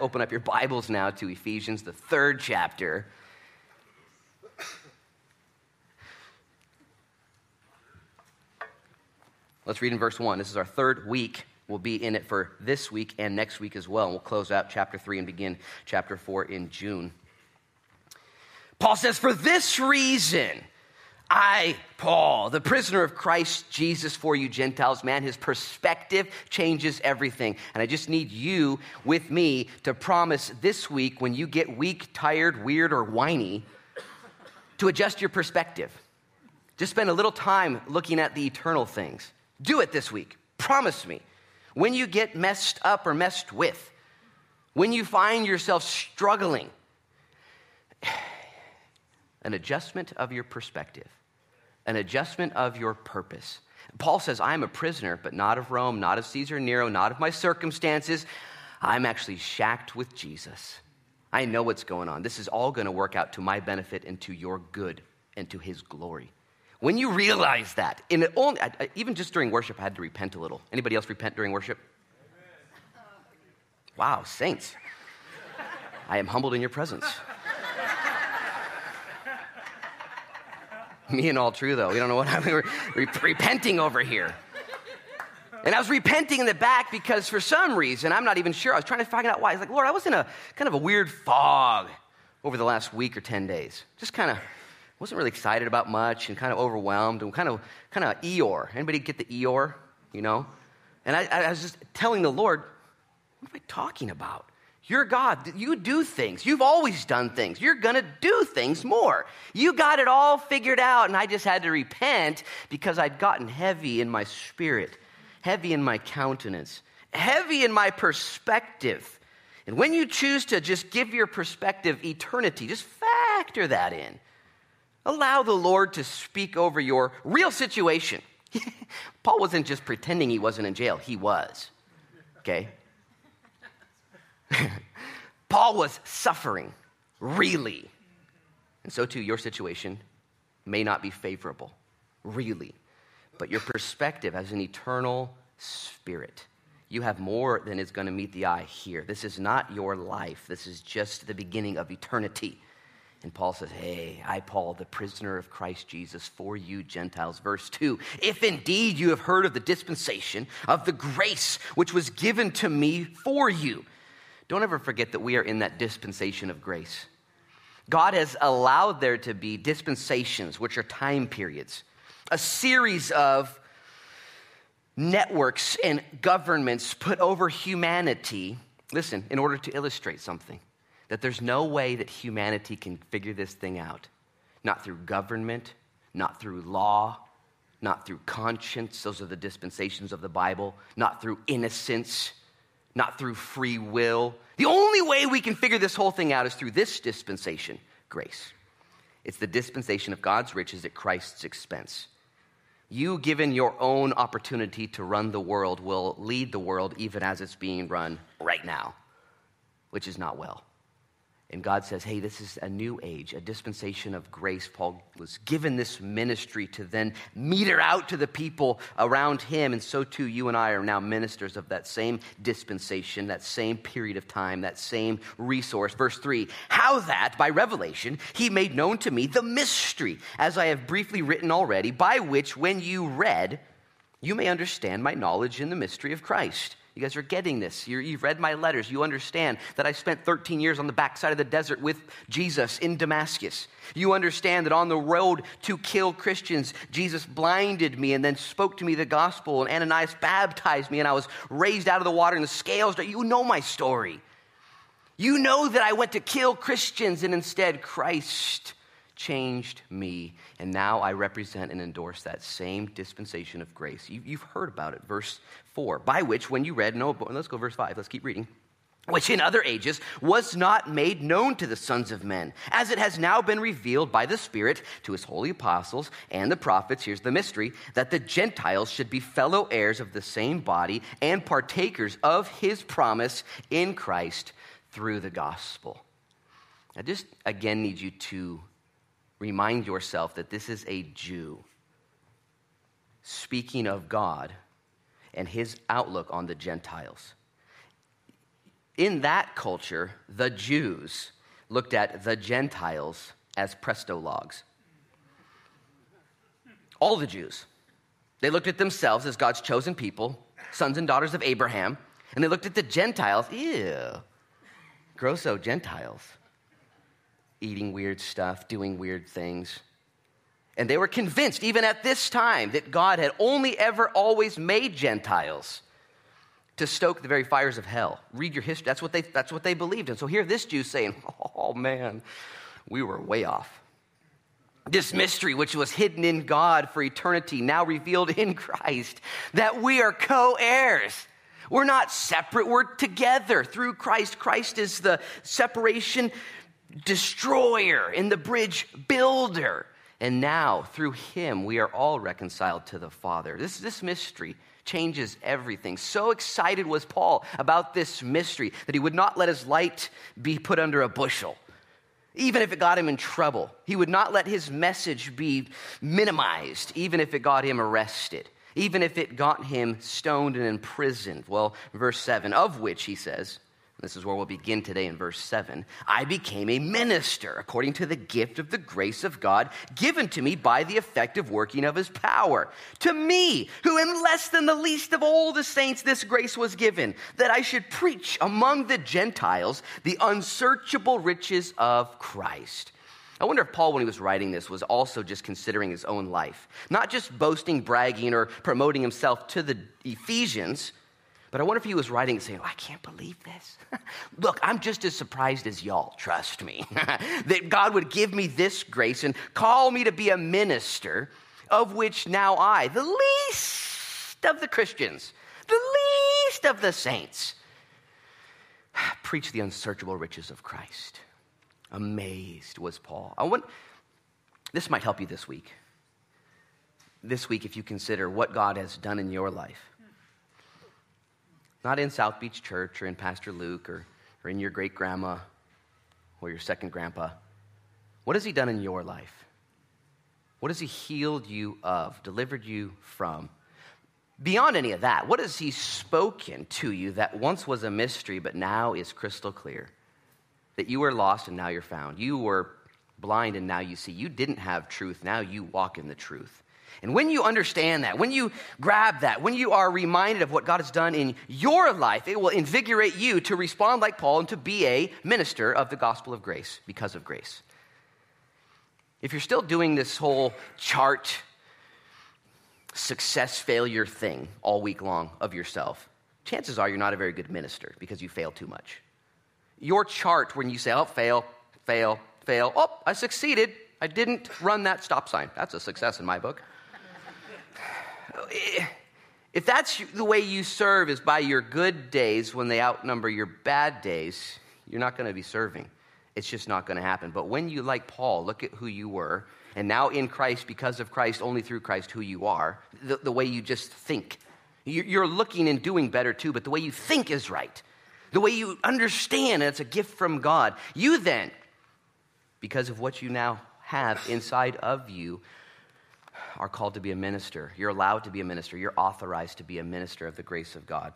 Open up your Bibles now to Ephesians, the third chapter. Let's read in verse 1. This is our third week. We'll be in it for this week and next week as well. We'll close out chapter 3 and begin chapter 4 in June. Paul says, For this reason, I, Paul, the prisoner of Christ Jesus for you Gentiles, man, his perspective changes everything. And I just need you with me to promise this week when you get weak, tired, weird, or whiny to adjust your perspective. Just spend a little time looking at the eternal things. Do it this week. Promise me. When you get messed up or messed with, when you find yourself struggling, an adjustment of your perspective, an adjustment of your purpose. Paul says, I am a prisoner, but not of Rome, not of Caesar Nero, not of my circumstances. I'm actually shacked with Jesus. I know what's going on. This is all going to work out to my benefit and to your good and to his glory. When you realize that, in only, even just during worship, I had to repent a little. Anybody else repent during worship? Wow, saints. I am humbled in your presence. Me and all true, though. We don't know what I'm re- repenting over here. And I was repenting in the back because for some reason, I'm not even sure, I was trying to find out why. I was like, Lord, I was in a kind of a weird fog over the last week or 10 days. Just kind of wasn't really excited about much and kind of overwhelmed and kind of kind of Eeyore. Anybody get the Eeyore? You know? And I, I was just telling the Lord, what am I talking about? You're God. You do things. You've always done things. You're going to do things more. You got it all figured out, and I just had to repent because I'd gotten heavy in my spirit, heavy in my countenance, heavy in my perspective. And when you choose to just give your perspective eternity, just factor that in. Allow the Lord to speak over your real situation. Paul wasn't just pretending he wasn't in jail, he was. Okay? Paul was suffering, really. And so, too, your situation may not be favorable, really. But your perspective as an eternal spirit, you have more than is going to meet the eye here. This is not your life, this is just the beginning of eternity. And Paul says, Hey, I, Paul, the prisoner of Christ Jesus, for you Gentiles. Verse 2 If indeed you have heard of the dispensation of the grace which was given to me for you. Don't ever forget that we are in that dispensation of grace. God has allowed there to be dispensations, which are time periods, a series of networks and governments put over humanity, listen, in order to illustrate something that there's no way that humanity can figure this thing out. Not through government, not through law, not through conscience. Those are the dispensations of the Bible. Not through innocence, not through free will. The only way we can figure this whole thing out is through this dispensation grace. It's the dispensation of God's riches at Christ's expense. You, given your own opportunity to run the world, will lead the world even as it's being run right now, which is not well. And God says, hey, this is a new age, a dispensation of grace. Paul was given this ministry to then meter out to the people around him. And so too, you and I are now ministers of that same dispensation, that same period of time, that same resource. Verse 3 How that, by revelation, he made known to me the mystery, as I have briefly written already, by which, when you read, you may understand my knowledge in the mystery of Christ you guys are getting this. you have read my letters. You understand that I spent 13 years on the backside of the desert with Jesus in Damascus. You understand that on the road to kill Christians, Jesus blinded me and then spoke to me the gospel, and Ananias baptized me, and I was raised out of the water, and the scales. You know my story. You know that I went to kill Christians, and instead, Christ changed me, and now I represent and endorse that same dispensation of grace. You, have heard about it. Verse 4 By which, when you read, no, let's go verse 5, let's keep reading. Which in other ages was not made known to the sons of men, as it has now been revealed by the Spirit to his holy apostles and the prophets. Here's the mystery that the Gentiles should be fellow heirs of the same body and partakers of his promise in Christ through the gospel. I just again need you to remind yourself that this is a Jew speaking of God and his outlook on the Gentiles. in that culture, the Jews looked at the Gentiles as presto logs. All the Jews. They looked at themselves as God's chosen people, sons and daughters of Abraham, and they looked at the Gentiles, ew, grosso Gentiles, eating weird stuff, doing weird things. And they were convinced, even at this time, that God had only ever always made Gentiles to stoke the very fires of hell. Read your history. That's what they, that's what they believed. And so here this Jew saying, oh man, we were way off. This mystery, which was hidden in God for eternity, now revealed in Christ, that we are co heirs. We're not separate, we're together through Christ. Christ is the separation destroyer and the bridge builder. And now, through him, we are all reconciled to the Father. This, this mystery changes everything. So excited was Paul about this mystery that he would not let his light be put under a bushel. Even if it got him in trouble, he would not let his message be minimized, even if it got him arrested, even if it got him stoned and imprisoned. Well, verse 7, of which he says, this is where we'll begin today in verse 7. I became a minister according to the gift of the grace of God given to me by the effective working of his power. To me, who am less than the least of all the saints, this grace was given, that I should preach among the Gentiles the unsearchable riches of Christ. I wonder if Paul, when he was writing this, was also just considering his own life, not just boasting, bragging, or promoting himself to the Ephesians but I wonder if he was writing and saying, oh, I can't believe this. Look, I'm just as surprised as y'all, trust me, that God would give me this grace and call me to be a minister, of which now I, the least of the Christians, the least of the saints, preach the unsearchable riches of Christ. Amazed was Paul. I want, this might help you this week. This week, if you consider what God has done in your life not in South Beach Church or in Pastor Luke or, or in your great grandma or your second grandpa. What has He done in your life? What has He healed you of, delivered you from? Beyond any of that, what has He spoken to you that once was a mystery but now is crystal clear? That you were lost and now you're found. You were blind and now you see. You didn't have truth, now you walk in the truth. And when you understand that, when you grab that, when you are reminded of what God has done in your life, it will invigorate you to respond like Paul and to be a minister of the gospel of grace because of grace. If you're still doing this whole chart success failure thing all week long of yourself, chances are you're not a very good minister because you fail too much. Your chart, when you say, oh, fail, fail, fail, oh, I succeeded, I didn't run that stop sign. That's a success in my book if that's the way you serve is by your good days when they outnumber your bad days, you're not going to be serving. It's just not going to happen. But when you, like Paul, look at who you were, and now in Christ, because of Christ, only through Christ, who you are, the, the way you just think. You're looking and doing better too, but the way you think is right. The way you understand, and it's a gift from God. You then, because of what you now have inside of you, are called to be a minister. You're allowed to be a minister. You're authorized to be a minister of the grace of God.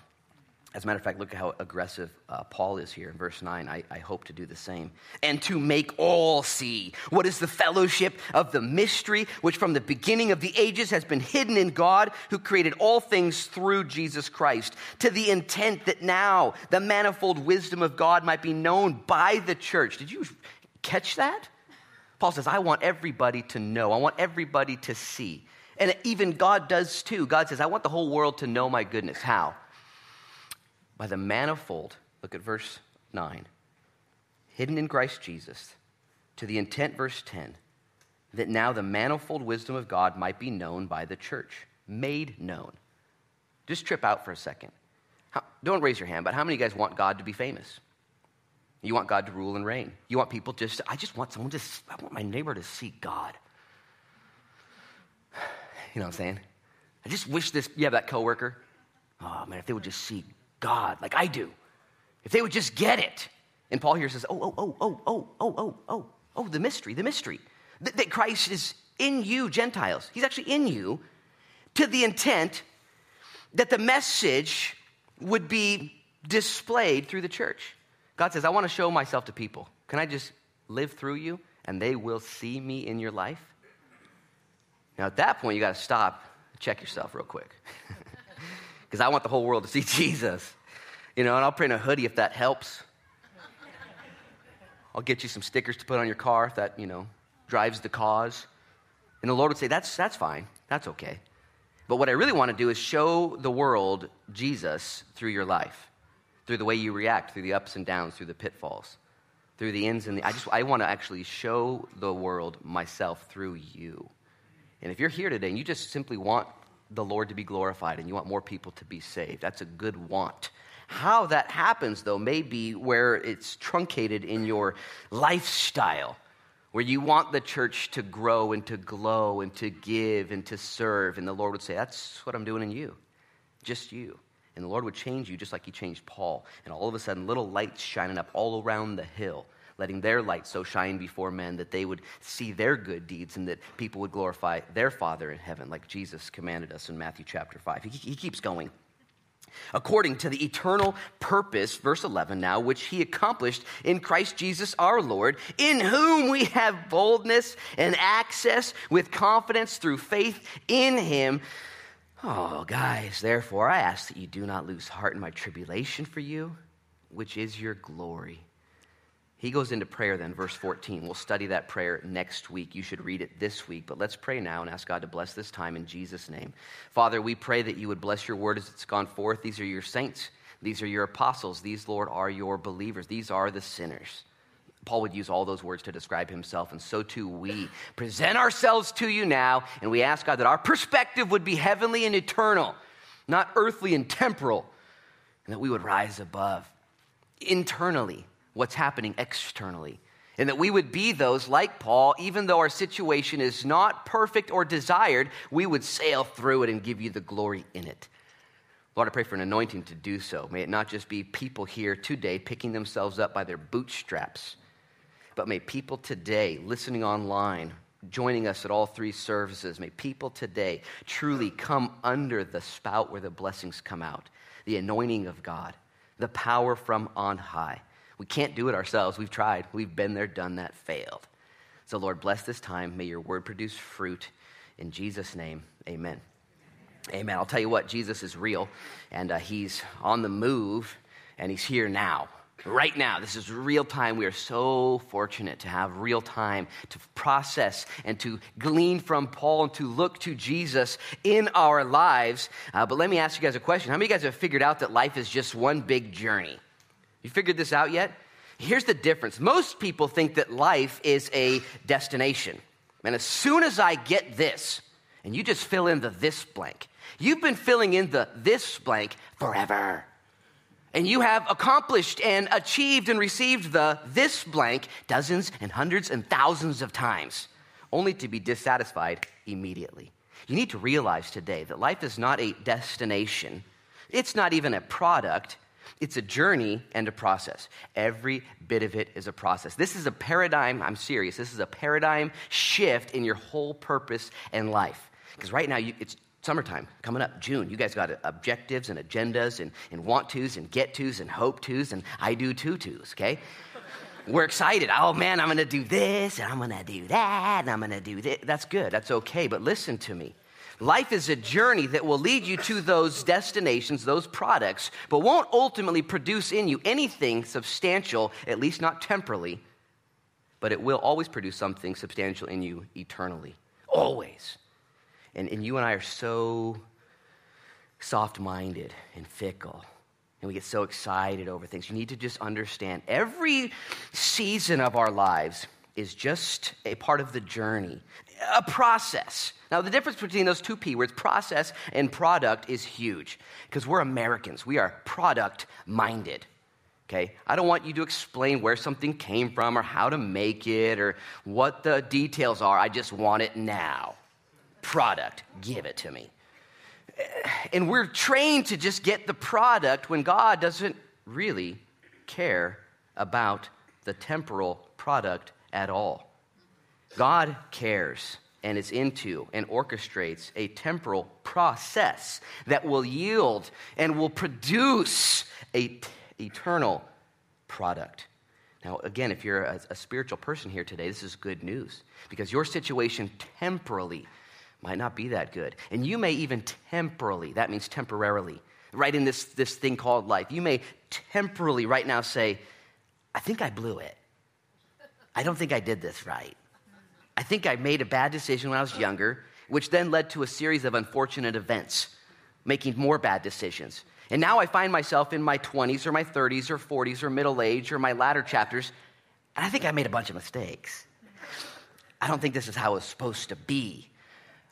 As a matter of fact, look at how aggressive uh, Paul is here in verse 9. I, I hope to do the same. And to make all see what is the fellowship of the mystery, which from the beginning of the ages has been hidden in God, who created all things through Jesus Christ, to the intent that now the manifold wisdom of God might be known by the church. Did you catch that? Paul says, I want everybody to know, I want everybody to see. And even God does too. God says, I want the whole world to know my goodness. How? By the manifold, look at verse 9, hidden in Christ Jesus, to the intent, verse 10, that now the manifold wisdom of God might be known by the church, made known. Just trip out for a second. How, don't raise your hand, but how many of you guys want God to be famous? You want God to rule and reign. You want people just, I just want someone to, I want my neighbor to see God. You know what I'm saying? I just wish this, have that coworker. Oh man, if they would just see God like I do. If they would just get it. And Paul here says, oh, oh, oh, oh, oh, oh, oh, oh, oh, the mystery, the mystery. That, that Christ is in you, Gentiles. He's actually in you to the intent that the message would be displayed through the church. God says, I want to show myself to people. Can I just live through you and they will see me in your life? Now, at that point, you got to stop, check yourself real quick. Because I want the whole world to see Jesus. You know, and I'll print a hoodie if that helps. I'll get you some stickers to put on your car if that, you know, drives the cause. And the Lord would say, that's, that's fine. That's okay. But what I really want to do is show the world Jesus through your life, through the way you react, through the ups and downs, through the pitfalls, through the ins and the. I just I want to actually show the world myself through you. And if you're here today and you just simply want the Lord to be glorified and you want more people to be saved, that's a good want. How that happens, though, may be where it's truncated in your lifestyle, where you want the church to grow and to glow and to give and to serve. And the Lord would say, That's what I'm doing in you, just you. And the Lord would change you just like He changed Paul. And all of a sudden, little lights shining up all around the hill, letting their light so shine before men that they would see their good deeds and that people would glorify their Father in heaven, like Jesus commanded us in Matthew chapter 5. He, he keeps going according to the eternal purpose, verse 11 now, which he accomplished in Christ Jesus our Lord, in whom we have boldness and access with confidence through faith in him. Oh, guys, therefore I ask that you do not lose heart in my tribulation for you, which is your glory. He goes into prayer then, verse 14. We'll study that prayer next week. You should read it this week, but let's pray now and ask God to bless this time in Jesus' name. Father, we pray that you would bless your word as it's gone forth. These are your saints, these are your apostles, these, Lord, are your believers, these are the sinners. Paul would use all those words to describe himself, and so too we present ourselves to you now, and we ask God that our perspective would be heavenly and eternal, not earthly and temporal, and that we would rise above internally what's happening externally. And that we would be those like Paul, even though our situation is not perfect or desired, we would sail through it and give you the glory in it. Lord, I pray for an anointing to do so. May it not just be people here today picking themselves up by their bootstraps, but may people today listening online, joining us at all three services, may people today truly come under the spout where the blessings come out, the anointing of God, the power from on high. We can't do it ourselves. We've tried. We've been there, done that, failed. So, Lord, bless this time. May your word produce fruit. In Jesus' name, amen. Amen. I'll tell you what, Jesus is real, and uh, he's on the move, and he's here now. Right now, this is real time. We are so fortunate to have real time to process and to glean from Paul and to look to Jesus in our lives. Uh, but let me ask you guys a question. How many of you guys have figured out that life is just one big journey? You figured this out yet? Here's the difference. Most people think that life is a destination. And as soon as I get this, and you just fill in the this blank, you've been filling in the this blank forever. And you have accomplished and achieved and received the this blank dozens and hundreds and thousands of times, only to be dissatisfied immediately. You need to realize today that life is not a destination, it's not even a product, it's a journey and a process. Every bit of it is a process. This is a paradigm, I'm serious, this is a paradigm shift in your whole purpose and life. Because right now, you, it's summertime coming up, June. You guys got objectives and agendas and, and want tos and get tos and hope tos and I do too tos, okay? We're excited. Oh man, I'm gonna do this and I'm gonna do that and I'm gonna do this. That's good, that's okay, but listen to me. Life is a journey that will lead you to those destinations, those products, but won't ultimately produce in you anything substantial, at least not temporally, but it will always produce something substantial in you eternally. Always. And, and you and I are so soft minded and fickle. And we get so excited over things. You need to just understand every season of our lives is just a part of the journey, a process. Now, the difference between those two P words, process and product, is huge because we're Americans. We are product minded. Okay? I don't want you to explain where something came from or how to make it or what the details are. I just want it now. Product, give it to me. And we're trained to just get the product when God doesn't really care about the temporal product at all. God cares and is into and orchestrates a temporal process that will yield and will produce a t- eternal product. Now, again, if you're a, a spiritual person here today, this is good news because your situation temporally might not be that good. And you may even temporally, that means temporarily, right in this, this thing called life, you may temporally right now say, I think I blew it. I don't think I did this right. I think I made a bad decision when I was younger, which then led to a series of unfortunate events, making more bad decisions. And now I find myself in my 20s or my 30s or 40s or middle age or my latter chapters, and I think I made a bunch of mistakes. I don't think this is how it's supposed to be.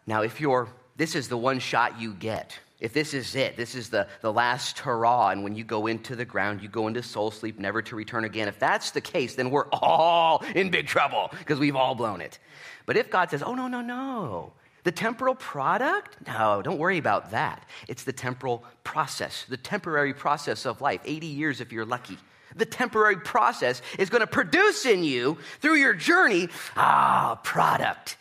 Now, if you're, this is the one shot you get. If this is it, this is the, the last hurrah, and when you go into the ground, you go into soul sleep, never to return again. If that's the case, then we're all in big trouble because we've all blown it. But if God says, oh, no, no, no, the temporal product? No, don't worry about that. It's the temporal process, the temporary process of life, 80 years if you're lucky. The temporary process is going to produce in you through your journey, ah, product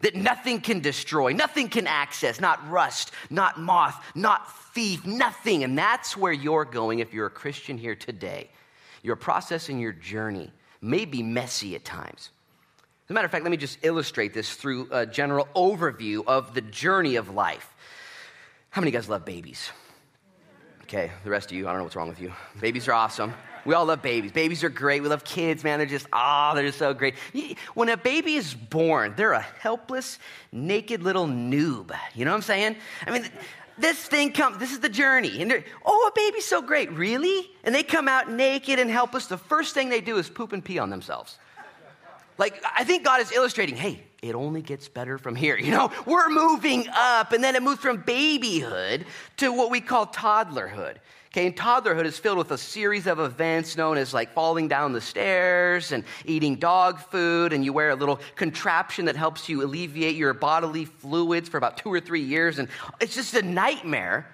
that nothing can destroy, nothing can access, not rust, not moth, not thief, nothing. And that's where you're going if you're a Christian here today. Your process and your journey may be messy at times. As a matter of fact, let me just illustrate this through a general overview of the journey of life. How many guys love babies? Okay, the rest of you, I don't know what's wrong with you. Babies are awesome. We all love babies. Babies are great. We love kids, man. They're just, ah, oh, they're just so great. When a baby is born, they're a helpless, naked little noob. You know what I'm saying? I mean, this thing comes, this is the journey. And oh, a baby's so great. Really? And they come out naked and helpless. The first thing they do is poop and pee on themselves. Like, I think God is illustrating, hey, it only gets better from here. You know, we're moving up, and then it moves from babyhood to what we call toddlerhood. Okay, and toddlerhood is filled with a series of events known as like falling down the stairs and eating dog food, and you wear a little contraption that helps you alleviate your bodily fluids for about two or three years, and it's just a nightmare.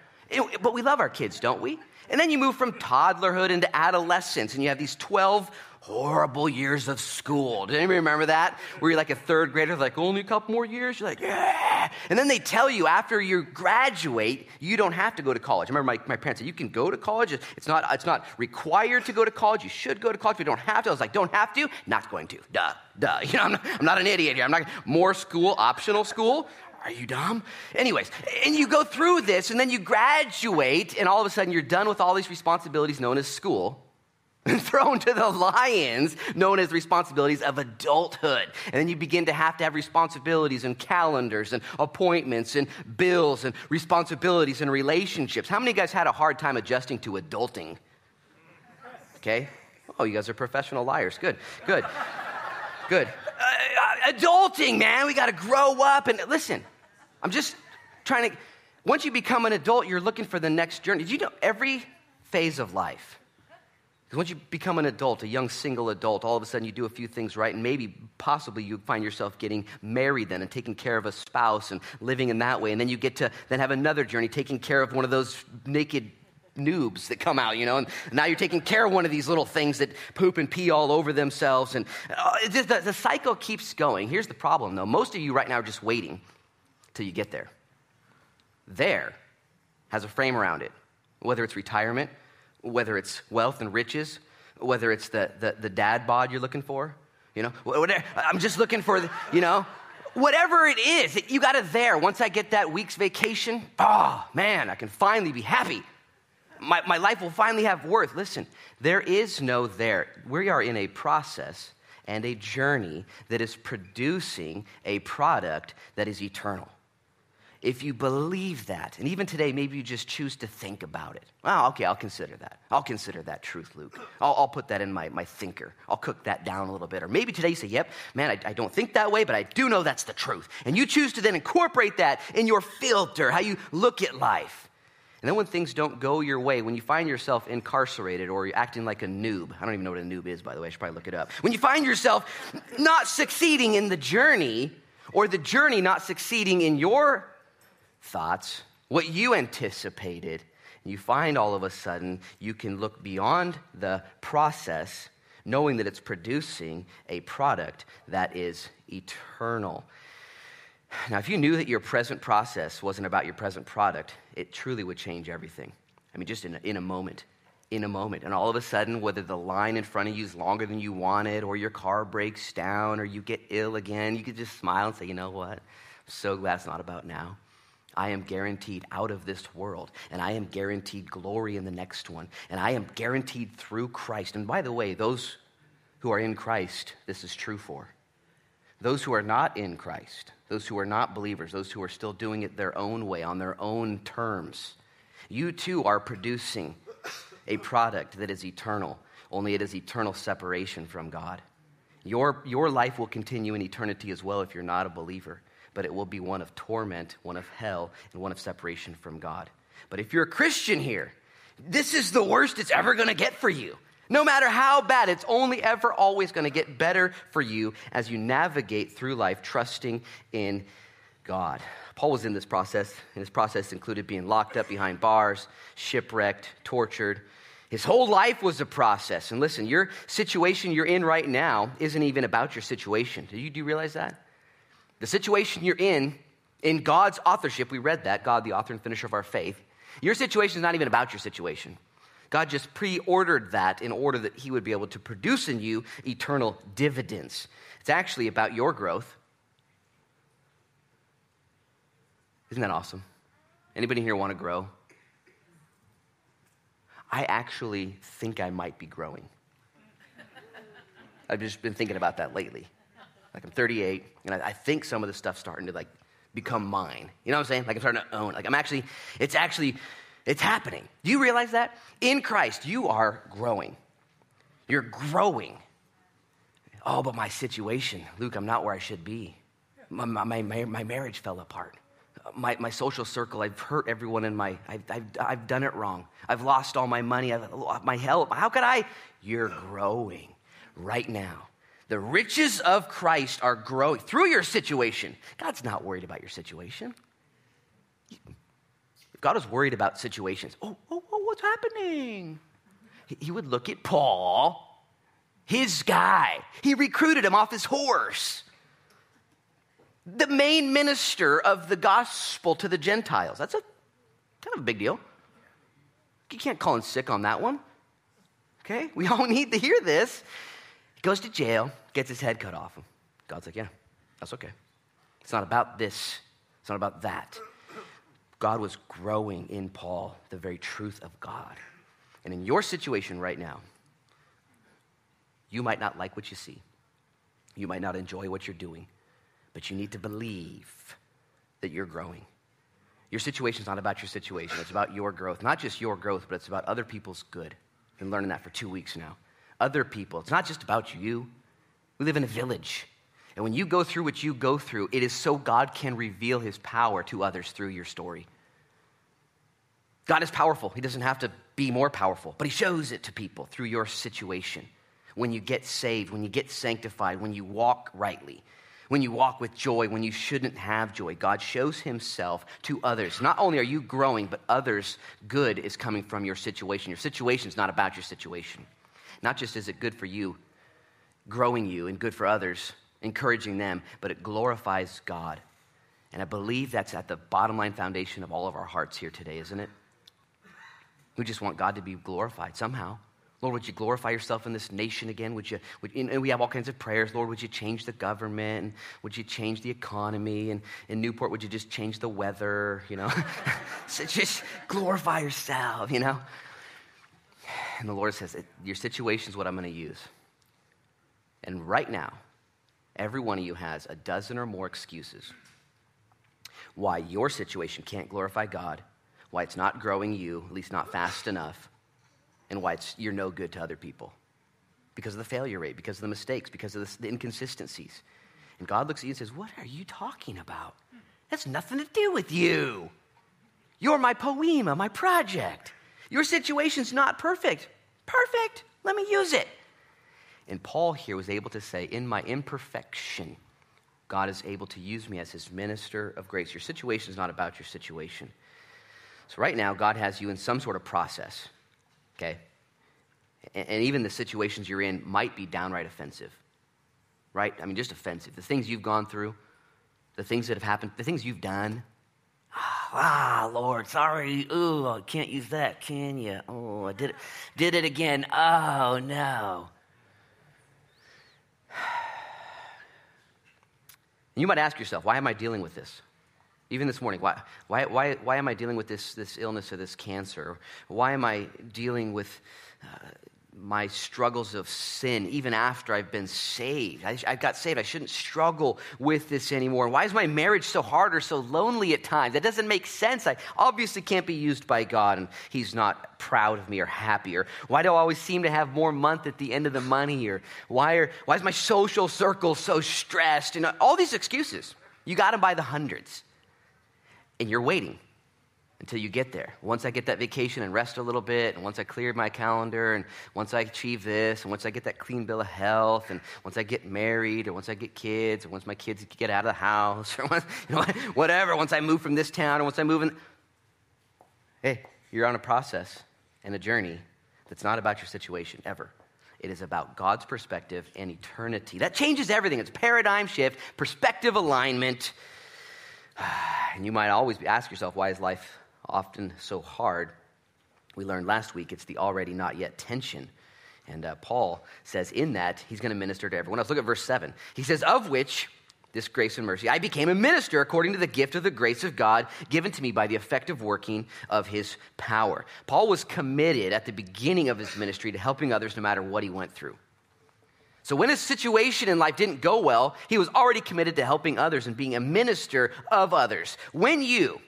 But we love our kids, don't we? And then you move from toddlerhood into adolescence, and you have these 12 horrible years of school. Did anybody remember that? Where you're like a third grader, like only a couple more years? You're like, yeah. And then they tell you after you graduate, you don't have to go to college. Remember my, my parents said, you can go to college. It's not, it's not required to go to college. You should go to college, you don't have to. I was like, don't have to? Not going to. Duh, duh. You know, I'm not, I'm not an idiot here. I'm not more school, optional school. Are you dumb? Anyways, and you go through this, and then you graduate, and all of a sudden you're done with all these responsibilities known as school thrown to the lions known as responsibilities of adulthood. And then you begin to have to have responsibilities and calendars and appointments and bills and responsibilities and relationships. How many of you guys had a hard time adjusting to adulting? Okay. Oh, you guys are professional liars. Good, good, good. Uh, uh, adulting, man. We got to grow up. And listen, I'm just trying to, once you become an adult, you're looking for the next journey. Did you know every phase of life, because once you become an adult, a young single adult, all of a sudden you do a few things right, and maybe possibly you find yourself getting married then and taking care of a spouse and living in that way. And then you get to then have another journey, taking care of one of those naked noobs that come out, you know, and now you're taking care of one of these little things that poop and pee all over themselves. And uh, just, the, the cycle keeps going. Here's the problem, though. Most of you right now are just waiting till you get there. There has a frame around it, whether it's retirement whether it's wealth and riches, whether it's the, the, the dad bod you're looking for, you know, whatever, I'm just looking for, the, you know, whatever it is, you got it there. Once I get that week's vacation, oh man, I can finally be happy. My, my life will finally have worth. Listen, there is no there. We are in a process and a journey that is producing a product that is eternal if you believe that, and even today, maybe you just choose to think about it. Well, okay, I'll consider that. I'll consider that truth, Luke. I'll, I'll put that in my, my thinker. I'll cook that down a little bit. Or maybe today you say, yep, man, I, I don't think that way, but I do know that's the truth. And you choose to then incorporate that in your filter, how you look at life. And then when things don't go your way, when you find yourself incarcerated or you're acting like a noob, I don't even know what a noob is, by the way, I should probably look it up. When you find yourself not succeeding in the journey, or the journey not succeeding in your thoughts, what you anticipated. You find all of a sudden you can look beyond the process, knowing that it's producing a product that is eternal. Now, if you knew that your present process wasn't about your present product, it truly would change everything. I mean, just in a, in a moment, in a moment. And all of a sudden, whether the line in front of you is longer than you wanted, or your car breaks down, or you get ill again, you could just smile and say, you know what? I'm so glad it's not about now. I am guaranteed out of this world, and I am guaranteed glory in the next one, and I am guaranteed through Christ. And by the way, those who are in Christ, this is true for. Those who are not in Christ, those who are not believers, those who are still doing it their own way, on their own terms, you too are producing a product that is eternal, only it is eternal separation from God. Your, your life will continue in eternity as well if you're not a believer, but it will be one of torment, one of hell, and one of separation from God. But if you're a Christian here, this is the worst it's ever going to get for you. No matter how bad, it's only ever always going to get better for you as you navigate through life trusting in God. Paul was in this process, and his process included being locked up behind bars, shipwrecked, tortured. His whole life was a process. And listen, your situation you're in right now isn't even about your situation. Do you, do you realize that? The situation you're in, in God's authorship, we read that, God, the author and finisher of our faith. Your situation is not even about your situation. God just pre ordered that in order that He would be able to produce in you eternal dividends. It's actually about your growth. Isn't that awesome? Anybody here want to grow? I actually think I might be growing. I've just been thinking about that lately. Like I'm 38, and I, I think some of the stuff's starting to like become mine. You know what I'm saying? Like I'm starting to own. Like I'm actually, it's actually it's happening. Do you realize that? In Christ, you are growing. You're growing. Oh, but my situation, Luke, I'm not where I should be. My, my, my, my marriage fell apart. My, my social circle, I've hurt everyone in my, I've, I've, I've done it wrong. I've lost all my money, I've, my help. How could I? You're growing right now. The riches of Christ are growing through your situation. God's not worried about your situation. God was worried about situations. Oh, oh, oh what's happening? He, he would look at Paul, his guy. He recruited him off his horse. The main minister of the gospel to the Gentiles. That's a kind of a big deal. You can't call him sick on that one. Okay? We all need to hear this. He goes to jail, gets his head cut off. God's like, yeah, that's okay. It's not about this, it's not about that. God was growing in Paul the very truth of God. And in your situation right now, you might not like what you see. You might not enjoy what you're doing, but you need to believe that you're growing. Your situation is not about your situation, it's about your growth. Not just your growth, but it's about other people's good. I've been learning that for two weeks now. Other people. It's not just about you. We live in a village. And when you go through what you go through, it is so God can reveal his power to others through your story. God is powerful. He doesn't have to be more powerful, but he shows it to people through your situation. When you get saved, when you get sanctified, when you walk rightly, when you walk with joy, when you shouldn't have joy, God shows himself to others. Not only are you growing, but others' good is coming from your situation. Your situation is not about your situation. Not just is it good for you, growing you, and good for others, encouraging them, but it glorifies God. And I believe that's at the bottom line foundation of all of our hearts here today, isn't it? We just want God to be glorified somehow. Lord, would you glorify yourself in this nation again? Would you, would, and we have all kinds of prayers. Lord, would you change the government? Would you change the economy? And in Newport, would you just change the weather? You know, so just glorify yourself, you know? And the Lord says, Your situation is what I'm going to use. And right now, Every one of you has a dozen or more excuses why your situation can't glorify God, why it's not growing you, at least not fast enough, and why you're no good to other people. Because of the failure rate, because of the mistakes, because of the, the inconsistencies. And God looks at you and says, What are you talking about? That's nothing to do with you. You're my poiema, my project. Your situation's not perfect. Perfect. Let me use it. And Paul here was able to say, In my imperfection, God is able to use me as his minister of grace. Your situation is not about your situation. So, right now, God has you in some sort of process, okay? And even the situations you're in might be downright offensive, right? I mean, just offensive. The things you've gone through, the things that have happened, the things you've done. Ah, Lord, sorry. Ooh, I can't use that, can you? Oh, I did it, did it again. Oh, no. You might ask yourself, why am I dealing with this? Even this morning, why, why, why, why am I dealing with this, this illness or this cancer? Why am I dealing with uh, my struggles of sin even after I've been saved. I, I, got saved. I shouldn't struggle with this anymore. Why is my marriage so hard or so lonely at times? That doesn't make sense. I obviously can't be used by God and He's not proud of me or happy. Or why do I always seem to have more month at the end of the money? Or why, are, why is my social circle so stressed? And all these excuses. You got them by the hundreds. And you're waiting until you get there. Once I get that vacation and rest a little bit, and once I clear my calendar, and once I achieve this, and once I get that clean bill of health, and once I get married, or once I get kids, or once my kids get out of the house, or once, you know, whatever, once I move from this town, or once I move in. Hey, you're on a process and a journey that's not about your situation ever. It is about God's perspective and eternity. That changes everything. It's paradigm shift, perspective alignment. And you might always ask yourself, why is life often so hard. We learned last week it's the already not yet tension. And uh, Paul says in that he's going to minister to everyone else. Look at verse 7. He says, Of which, this grace and mercy, I became a minister according to the gift of the grace of God given to me by the effective working of his power. Paul was committed at the beginning of his ministry to helping others no matter what he went through. So when his situation in life didn't go well, he was already committed to helping others and being a minister of others. When you,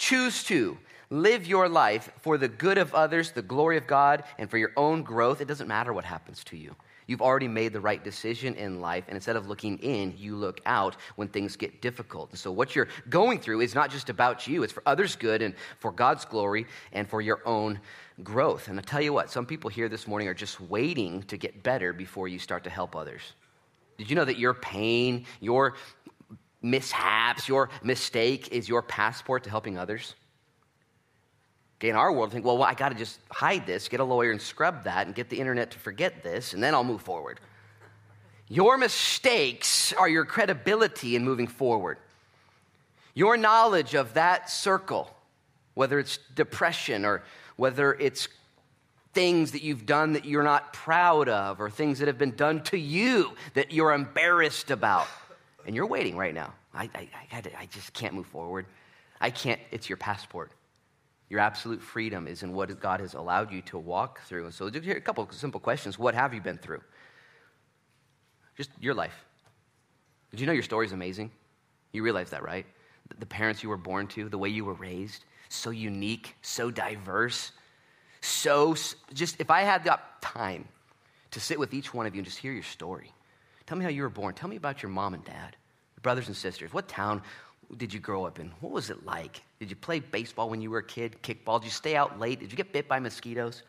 choose to live your life for the good of others, the glory of God, and for your own growth, it doesn't matter what happens to you. You've already made the right decision in life, and instead of looking in, you look out when things get difficult. And so, what you're going through is not just about you, it's for others' good and for God's glory and for your own growth. And I tell you what, some people here this morning are just waiting to get better before you start to help others. Did you know that your pain, your mishaps, your mistake is your passport to helping others? Okay, in our world, think, well, well I got to just hide this, get a lawyer and scrub that, and get the internet to forget this, and then I'll move forward. Your mistakes are your credibility in moving forward. Your knowledge of that circle, whether it's depression or whether it's things that you've done that you're not proud of, or things that have been done to you that you're embarrassed about, and you're waiting right now. I, I, I, I just can't move forward. I can't, it's your passport. Your absolute freedom is in what God has allowed you to walk through. And so, here a couple simple questions. What have you been through? Just your life. Did you know your story is amazing? You realize that, right? The parents you were born to, the way you were raised, so unique, so diverse, so just if I had the time to sit with each one of you and just hear your story, tell me how you were born. Tell me about your mom and dad brothers and sisters, what town did you grow up in? What was it like? Did you play baseball when you were a kid, kickball? Did you stay out late? Did you get bit by mosquitoes?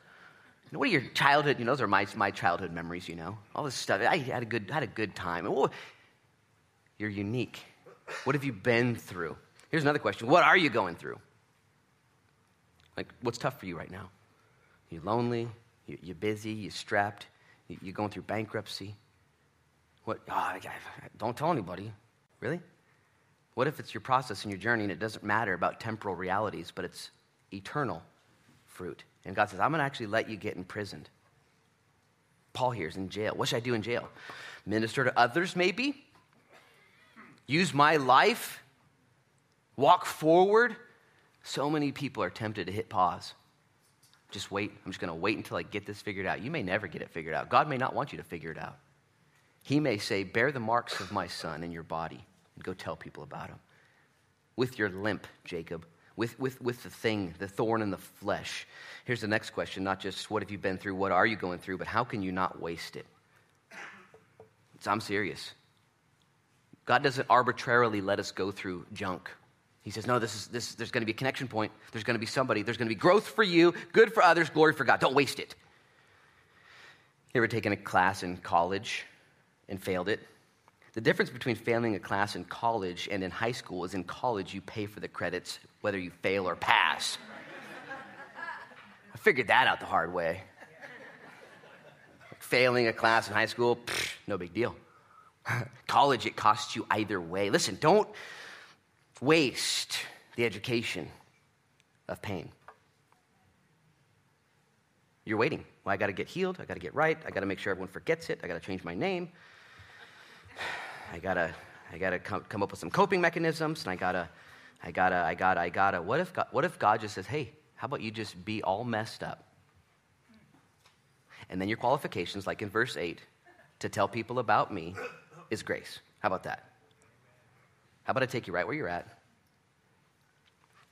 You know, what are your childhood, you know, those are my, my childhood memories, you know, all this stuff. I had a good, had a good time. you're unique. What have you been through? Here's another question. What are you going through? Like, what's tough for you right now? You're lonely? You're busy? You're strapped? You're going through bankruptcy? What? Oh, don't tell anybody. Really? What if it's your process and your journey and it doesn't matter about temporal realities, but it's eternal fruit? And God says, I'm going to actually let you get imprisoned. Paul here is in jail. What should I do in jail? Minister to others, maybe? Use my life? Walk forward? So many people are tempted to hit pause. Just wait. I'm just going to wait until I get this figured out. You may never get it figured out. God may not want you to figure it out. He may say, Bear the marks of my son in your body and go tell people about him. With your limp, Jacob, with, with, with the thing, the thorn in the flesh. Here's the next question not just what have you been through, what are you going through, but how can you not waste it? So I'm serious. God doesn't arbitrarily let us go through junk. He says, no, this is, this, there's going to be a connection point. There's going to be somebody. There's going to be growth for you, good for others, glory for God. Don't waste it. You ever taken a class in college and failed it? The difference between failing a class in college and in high school is in college, you pay for the credits whether you fail or pass. I figured that out the hard way. Failing a class in high school, no big deal. College, it costs you either way. Listen, don't waste the education of pain. You're waiting. Well, I got to get healed. I got to get right. I got to make sure everyone forgets it. I got to change my name. I got to I got to come, up with some coping mechanisms, and I got to I got to I got to I got to What if God, what if God just says, "Hey, how about you just be all messed up?" And then your qualifications like in verse 8 to tell people about me is grace. How about that? How about I take you right where you're at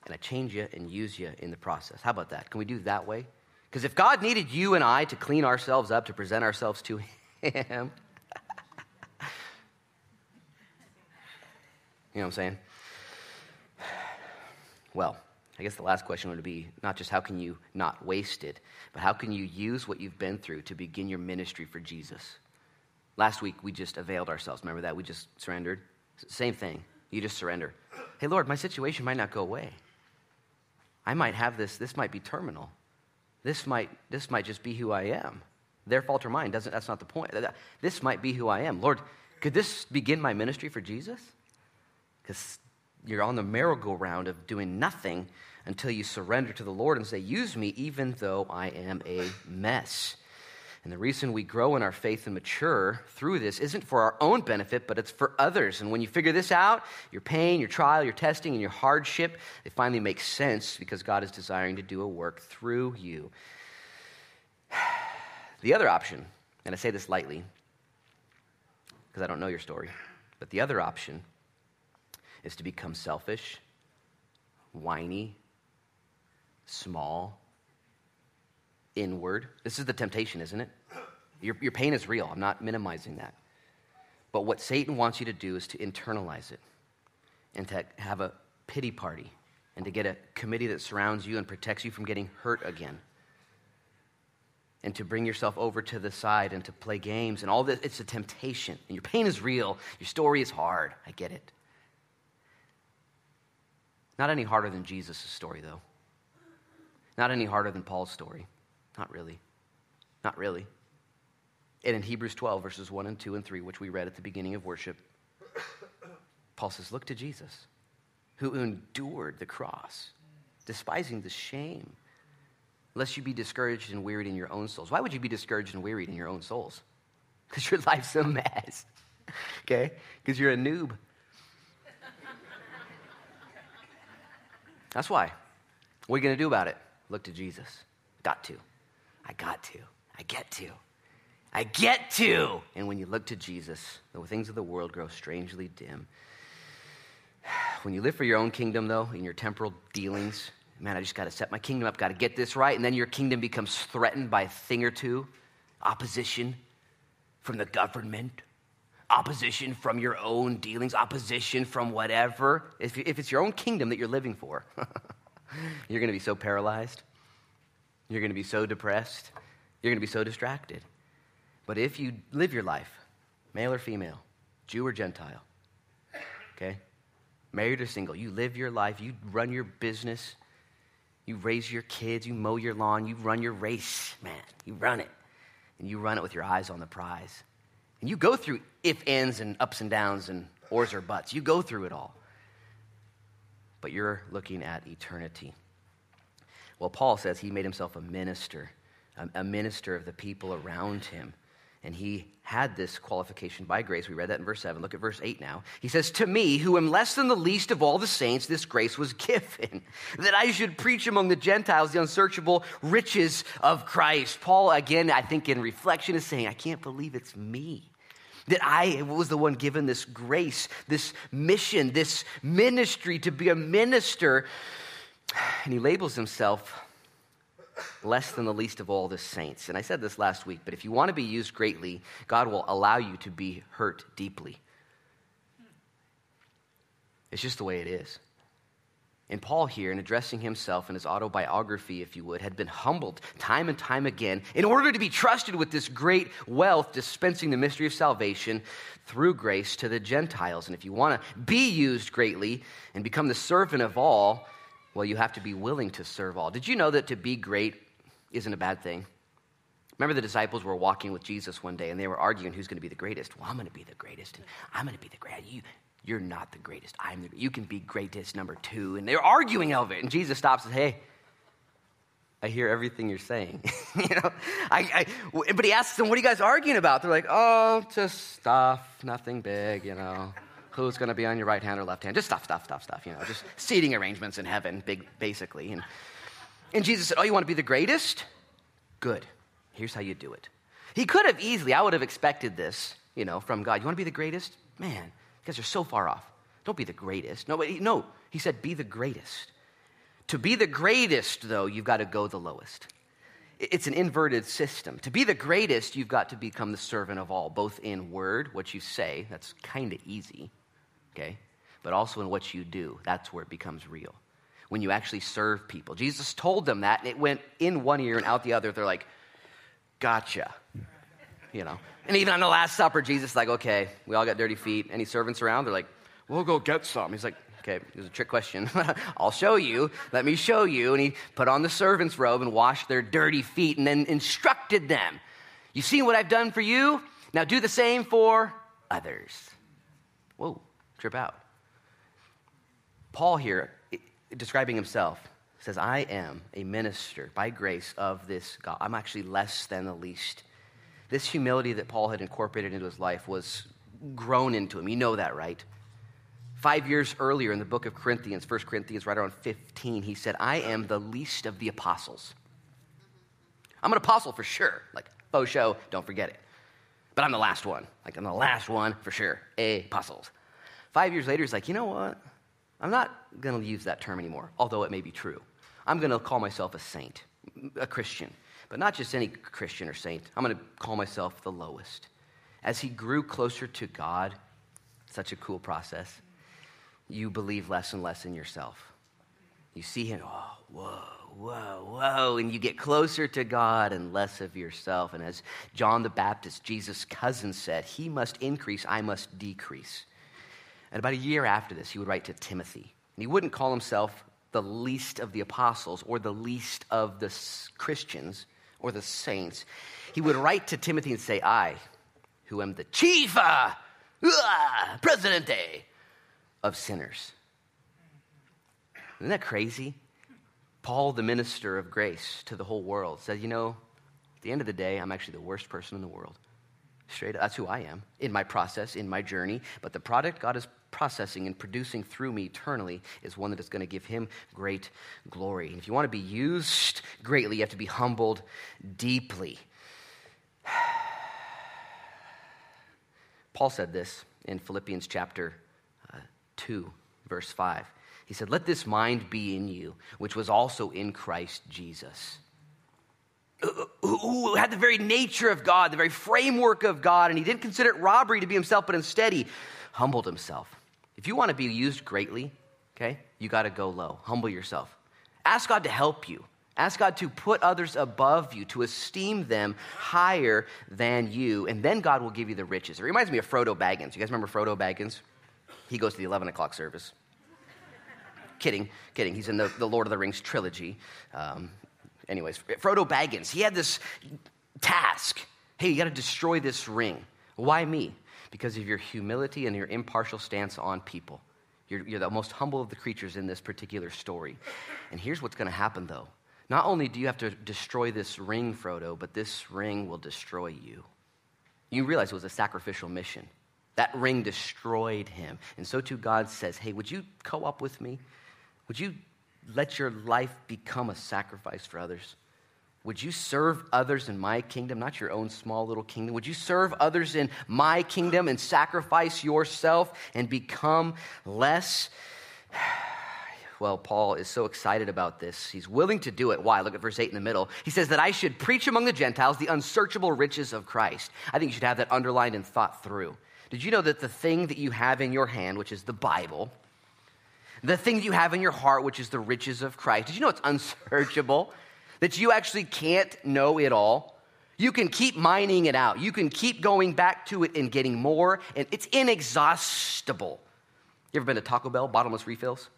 and I change you and use you in the process? How about that? Can we do that way? Because if God needed you and I to clean ourselves up, to present ourselves to Him, you know what I'm saying? Well, I guess the last question would be not just how can you not waste it, but how can you use what you've been through to begin your ministry for Jesus? Last week, we just availed ourselves. Remember that? We just surrendered. Same thing. You just surrender. Hey, Lord, my situation might not go away. I might have this, this might be terminal. This might, this might just be who I am. Their fault or mine doesn't, that's not the point. This might be who I am. Lord, could this begin my ministry for Jesus? Because you're on the merry-go-round of doing nothing until you surrender to the Lord and say, Use me even though I am a mess. And the reason we grow in our faith and mature through this isn't for our own benefit, but it's for others. And when you figure this out, your pain, your trial, your testing, and your hardship, they finally make sense because God is desiring to do a work through you. The other option, and I say this lightly because I don't know your story, but the other option is to become selfish, whiny, small, inward. This is the temptation, isn't it? Your, your pain is real. I'm not minimizing that. But what Satan wants you to do is to internalize it and to have a pity party and to get a committee that surrounds you and protects you from getting hurt again. And to bring yourself over to the side and to play games and all this. It's a temptation. And your pain is real. Your story is hard. I get it. Not any harder than Jesus' story, though. Not any harder than Paul's story. Not really. Not really. And in Hebrews 12, verses 1 and 2 and 3, which we read at the beginning of worship, Paul says, Look to Jesus, who endured the cross, despising the shame, lest you be discouraged and wearied in your own souls. Why would you be discouraged and wearied in your own souls? Because your life's a mess, okay? Because you're a noob. That's why. What are you going to do about it? Look to Jesus. Got to. I got to. I get to. I get to. And when you look to Jesus, the things of the world grow strangely dim. When you live for your own kingdom, though, in your temporal dealings, man, I just got to set my kingdom up, got to get this right. And then your kingdom becomes threatened by a thing or two opposition from the government, opposition from your own dealings, opposition from whatever. If, if it's your own kingdom that you're living for, you're going to be so paralyzed. You're going to be so depressed. You're going to be so distracted. But if you live your life, male or female, Jew or Gentile, okay, married or single, you live your life, you run your business, you raise your kids, you mow your lawn, you run your race, man, you run it. And you run it with your eyes on the prize. And you go through if ands and ups and downs and ors or buts. You go through it all. But you're looking at eternity. Well, Paul says he made himself a minister, a, minister of the people around him. And he had this qualification by grace. We read that in verse 7. Look at verse 8 now. He says, To me, who am less than the least of all the saints, this grace was given, that I should preach among the Gentiles the unsearchable riches of Christ. Paul, again, I think in reflection, is saying, I can't believe it's me that I was the one given this grace, this mission, this ministry to be a minister. And he labels himself less than the least of all the saints. And I said this last week, but if you want to be used greatly, God will allow you to be hurt deeply. It's just the way it is. And Paul, here, in addressing himself in his autobiography, if you would, had been humbled time and time again in order to be trusted with this great wealth, dispensing the mystery of salvation through grace to the Gentiles. And if you want to be used greatly and become the servant of all, well, you have to be willing to serve all. Did you know that to be great isn't a bad thing? Remember, the disciples were walking with Jesus one day and they were arguing who's going to be the greatest. Well, I'm going to be the greatest, and I'm going to be the greatest. You, you're not the greatest. I'm the, you can be greatest number two. And they're arguing over it. And Jesus stops and says, Hey, I hear everything you're saying. you know, I, I, but he asks them, What are you guys arguing about? They're like, Oh, just stuff, nothing big, you know. Who's going to be on your right hand or left hand? Just stuff, stuff, stuff, stuff, you know, just seating arrangements in heaven, big, basically. And, and Jesus said, Oh, you want to be the greatest? Good. Here's how you do it. He could have easily, I would have expected this, you know, from God. You want to be the greatest? Man, because you guys are so far off. Don't be the greatest. No, no, he said, be the greatest. To be the greatest, though, you've got to go the lowest. It's an inverted system. To be the greatest, you've got to become the servant of all, both in word, what you say, that's kind of easy, okay? But also in what you do, that's where it becomes real. When you actually serve people. Jesus told them that, and it went in one ear and out the other. They're like, gotcha. You know. And even on the Last Supper, Jesus like, okay, we all got dirty feet. Any servants around? They're like, we'll go get some. He's like, okay, it's a trick question. I'll show you. Let me show you. And he put on the servant's robe and washed their dirty feet and then instructed them. You've seen what I've done for you? Now do the same for others. Whoa, trip out. Paul here, describing himself, says, I am a minister by grace of this God. I'm actually less than the least. This humility that Paul had incorporated into his life was grown into him. You know that, right? Five years earlier in the book of Corinthians, 1 Corinthians, right around 15, he said, I am the least of the apostles. I'm an apostle for sure. Like, faux show, don't forget it. But I'm the last one. Like, I'm the last one for sure. Apostles. Five years later, he's like, you know what? I'm not going to use that term anymore, although it may be true. I'm going to call myself a saint, a Christian, but not just any Christian or saint. I'm going to call myself the lowest. As he grew closer to God, such a cool process, you believe less and less in yourself. You see him, oh, whoa, whoa, whoa, and you get closer to God and less of yourself. And as John the Baptist, Jesus' cousin, said, He must increase, I must decrease. And about a year after this, he would write to Timothy. And he wouldn't call himself the least of the apostles or the least of the Christians or the saints, he would write to Timothy and say, I, who am the chief uh, uh, presidente of sinners. Isn't that crazy? Paul, the minister of grace to the whole world, said, You know, at the end of the day, I'm actually the worst person in the world. Straight up, that's who I am in my process, in my journey. But the product God has processing and producing through me eternally is one that is going to give him great glory. And if you want to be used greatly, you have to be humbled deeply. Paul said this in Philippians chapter uh, 2, verse 5. He said, Let this mind be in you, which was also in Christ Jesus. Who had the very nature of God, the very framework of God, and he didn't consider it robbery to be himself, but instead he humbled himself if you want to be used greatly, okay, you got to go low. Humble yourself. Ask God to help you. Ask God to put others above you, to esteem them higher than you, and then God will give you the riches. It reminds me of Frodo Baggins. You guys remember Frodo Baggins? He goes to the 11 o'clock service. kidding, kidding. He's in the, the Lord of the Rings trilogy. Um, anyways, Frodo Baggins, he had this task. Hey, you got to destroy this ring. Why me? Because of your humility and your impartial stance on people. You're, you're the most humble of the creatures in this particular story. And here's what's going to happen, though. Not only do you have to destroy this ring, Frodo, but this ring will destroy you. You realize it was a sacrificial mission. That ring destroyed him. And so too, God says, Hey, would you co op with me? Would you let your life become a sacrifice for others? Would you serve others in my kingdom, not your own small little kingdom? Would you serve others in my kingdom and sacrifice yourself and become less? Well, Paul is so excited about this. He's willing to do it. Why? Look at verse 8 in the middle. He says that I should preach among the Gentiles the unsearchable riches of Christ. I think you should have that underlined and thought through. Did you know that the thing that you have in your hand, which is the Bible, the thing that you have in your heart, which is the riches of Christ, did you know it's unsearchable? That you actually can't know it all. You can keep mining it out. You can keep going back to it and getting more, and it's inexhaustible. You ever been to Taco Bell, bottomless refills?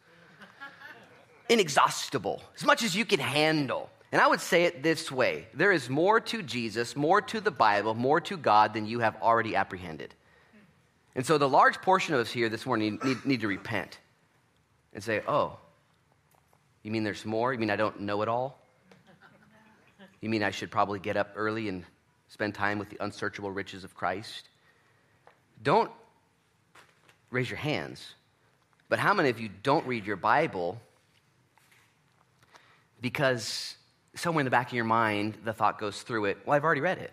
inexhaustible, as much as you can handle. And I would say it this way there is more to Jesus, more to the Bible, more to God than you have already apprehended. And so the large portion of us here this morning need, need to repent and say, oh, you mean there's more? You mean I don't know it all? You mean I should probably get up early and spend time with the unsearchable riches of Christ? Don't raise your hands. But how many of you don't read your Bible because somewhere in the back of your mind the thought goes through it, well, I've already read it?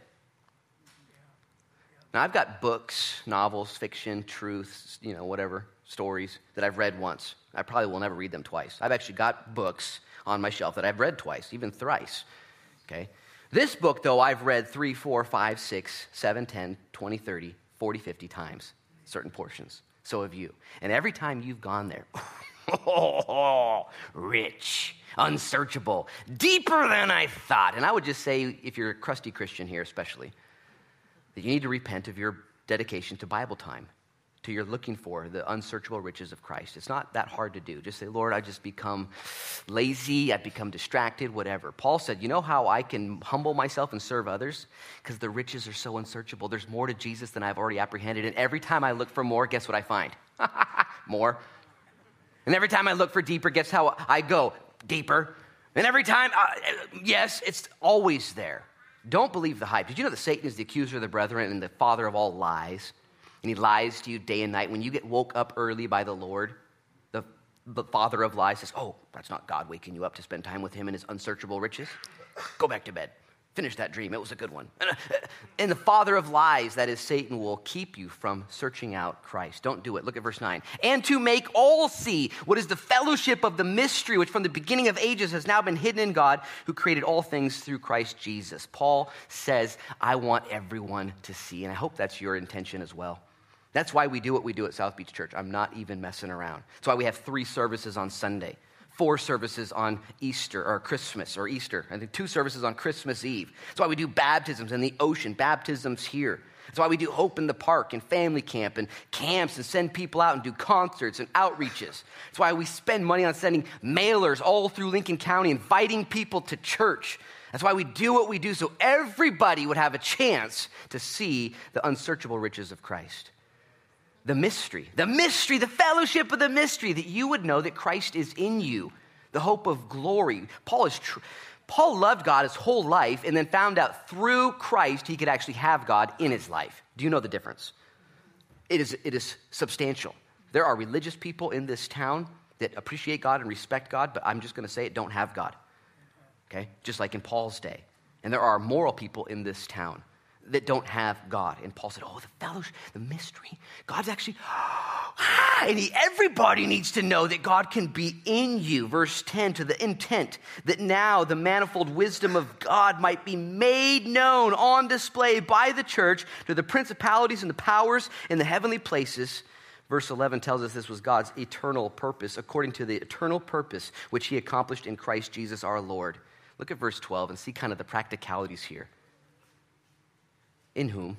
Now, I've got books, novels, fiction, truths, you know, whatever, stories that I've read once. I probably will never read them twice. I've actually got books on my shelf that I've read twice, even thrice. Okay? This book, though, I've read three, four, five, six, seven, 10, 20, 30, 40, 50 times, certain portions. So have you. And every time you've gone there, rich, unsearchable, deeper than I thought. And I would just say, if you're a crusty Christian here, especially, that you need to repent of your dedication to Bible time, to your looking for the unsearchable riches of Christ. It's not that hard to do. Just say, Lord, I just become lazy, I become distracted, whatever. Paul said, You know how I can humble myself and serve others? Because the riches are so unsearchable. There's more to Jesus than I've already apprehended. And every time I look for more, guess what I find? more. And every time I look for deeper, guess how I go? Deeper. And every time, uh, yes, it's always there. Don't believe the hype. Did you know that Satan is the accuser of the brethren and the father of all lies? And he lies to you day and night. When you get woke up early by the Lord, the, the father of lies says, Oh, that's not God waking you up to spend time with him and his unsearchable riches. Go back to bed. Finish that dream. It was a good one. Uh, and the father of lies, that is Satan, will keep you from searching out Christ. Don't do it. Look at verse 9. And to make all see what is the fellowship of the mystery, which from the beginning of ages has now been hidden in God, who created all things through Christ Jesus. Paul says, I want everyone to see. And I hope that's your intention as well. That's why we do what we do at South Beach Church. I'm not even messing around. That's why we have three services on Sunday four services on Easter or Christmas or Easter. I think two services on Christmas Eve. That's why we do baptisms in the ocean, baptisms here. That's why we do Hope in the Park and family camp and camps and send people out and do concerts and outreaches. That's why we spend money on sending mailers all through Lincoln County, inviting people to church. That's why we do what we do so everybody would have a chance to see the unsearchable riches of Christ the mystery, the mystery, the fellowship of the mystery, that you would know that Christ is in you, the hope of glory. Paul is true. Paul loved God his whole life and then found out through Christ he could actually have God in his life. Do you know the difference? It is, it is substantial. There are religious people in this town that appreciate God and respect God, but I'm just going to say it, don't have God. Okay? Just like in Paul's day. And there are moral people in this town that don't have God. And Paul said, Oh, the fellowship, the mystery. God's actually, and he, everybody needs to know that God can be in you. Verse 10 to the intent that now the manifold wisdom of God might be made known on display by the church to the principalities and the powers in the heavenly places. Verse 11 tells us this was God's eternal purpose, according to the eternal purpose which he accomplished in Christ Jesus our Lord. Look at verse 12 and see kind of the practicalities here in whom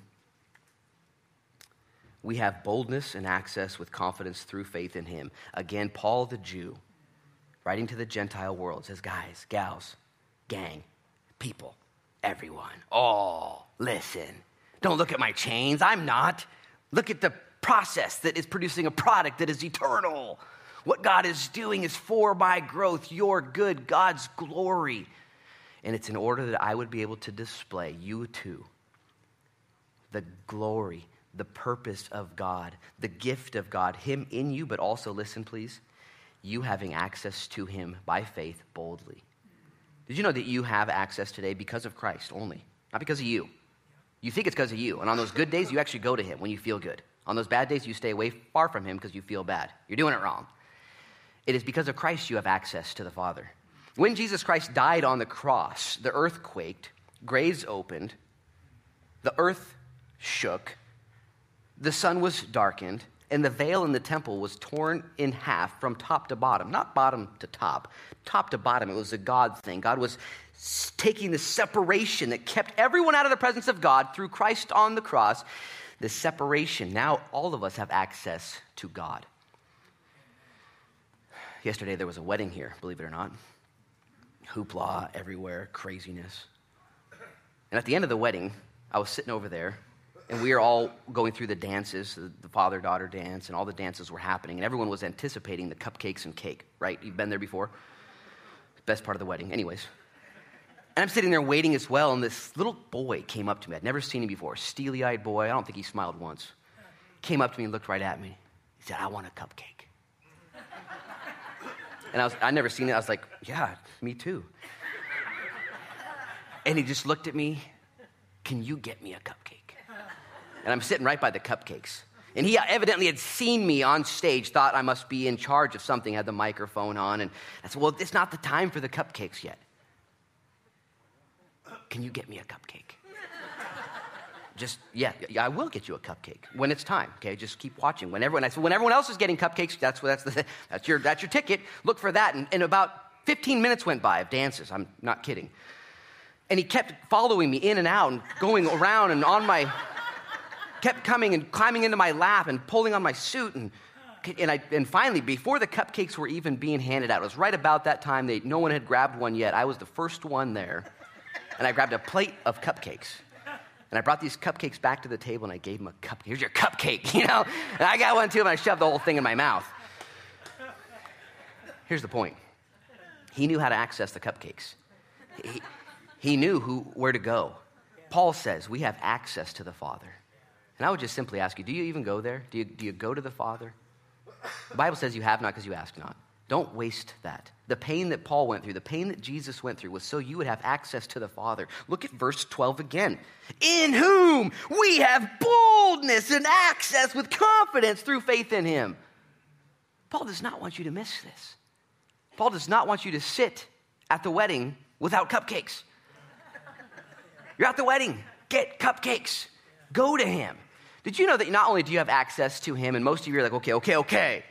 we have boldness and access with confidence through faith in him. Again, Paul the Jew, writing to the Gentile world, says, Guys, gals, gang, people, everyone, all listen. Don't look at my chains. I'm not. Look at the process that is producing a product that is eternal. What God is doing is for my growth, your good, God's glory. And it's in order that I would be able to display you too the glory, the purpose of God, the gift of God, Him in you, but also, listen, please, you having access to Him by faith boldly. Did you know that you have access today because of Christ only, not because of you? You think it's because of you. And on those good days, you actually go to Him when you feel good. On those bad days, you stay away far from Him because you feel bad. You're doing it wrong. It is because of Christ you have access to the Father. When Jesus Christ died on the cross, the earth quaked, graves opened, the earth shook, the sun was darkened, and the veil in the temple was torn in half from top to bottom. Not bottom to top, top to bottom. It was a God thing. God was taking the separation that kept everyone out of the presence of God through Christ on the cross. The separation. Now all of us have access to God. Yesterday there was a wedding here, believe it or not. hoopla everywhere, craziness. And at the end of the wedding, I was sitting over there, and we were all going through the dances, the father daughter dance, and all the dances were happening, and everyone was anticipating the cupcakes and cake, right? You've been there before? Best part of the wedding. Anyways. And I'm sitting there waiting as well, and this little boy came up to me. I'd never seen him before. Steely eyed boy. I don't think he smiled once. Came up to me and looked right at me. He said, I want a cupcake. And I was, I'd never seen it. I was like, yeah, me too. And he just looked at me, can you get me a cupcake? And I'm sitting right by the cupcakes. And he evidently had seen me on stage, thought I must be in charge of something, had the microphone on. And I said, Well, it's not the time for the cupcakes yet. Can you get me a cupcake? just, yeah, I will get you a cupcake when it's time, okay? Just keep watching. When everyone, I said, when everyone else is getting cupcakes, that's, that's, the, that's, your, that's your ticket. Look for that. And, and about 15 minutes went by of dances. I'm not kidding. And he kept following me in and out and going around and on my, kept coming and climbing into my lap and pulling on my suit. And, and, I, and finally, before the cupcakes were even being handed out, it was right about that time that no one had grabbed one yet. I was the first one there and I grabbed a plate of cupcakes. And I brought these cupcakes back to the table and I gave him a cupcake. Here's your cupcake, you know? And I got one too, and I shoved the whole thing in my mouth. Here's the point he knew how to access the cupcakes, he, he knew who, where to go. Paul says we have access to the Father. And I would just simply ask you do you even go there? Do you, do you go to the Father? The Bible says you have not because you ask not. Don't waste that. The pain that Paul went through, the pain that Jesus went through, was so you would have access to the Father. Look at verse 12 again. In whom we have boldness and access with confidence through faith in Him. Paul does not want you to miss this. Paul does not want you to sit at the wedding without cupcakes. You're at the wedding, get cupcakes. Go to Him. Did you know that not only do you have access to Him, and most of you are like, okay, okay, okay,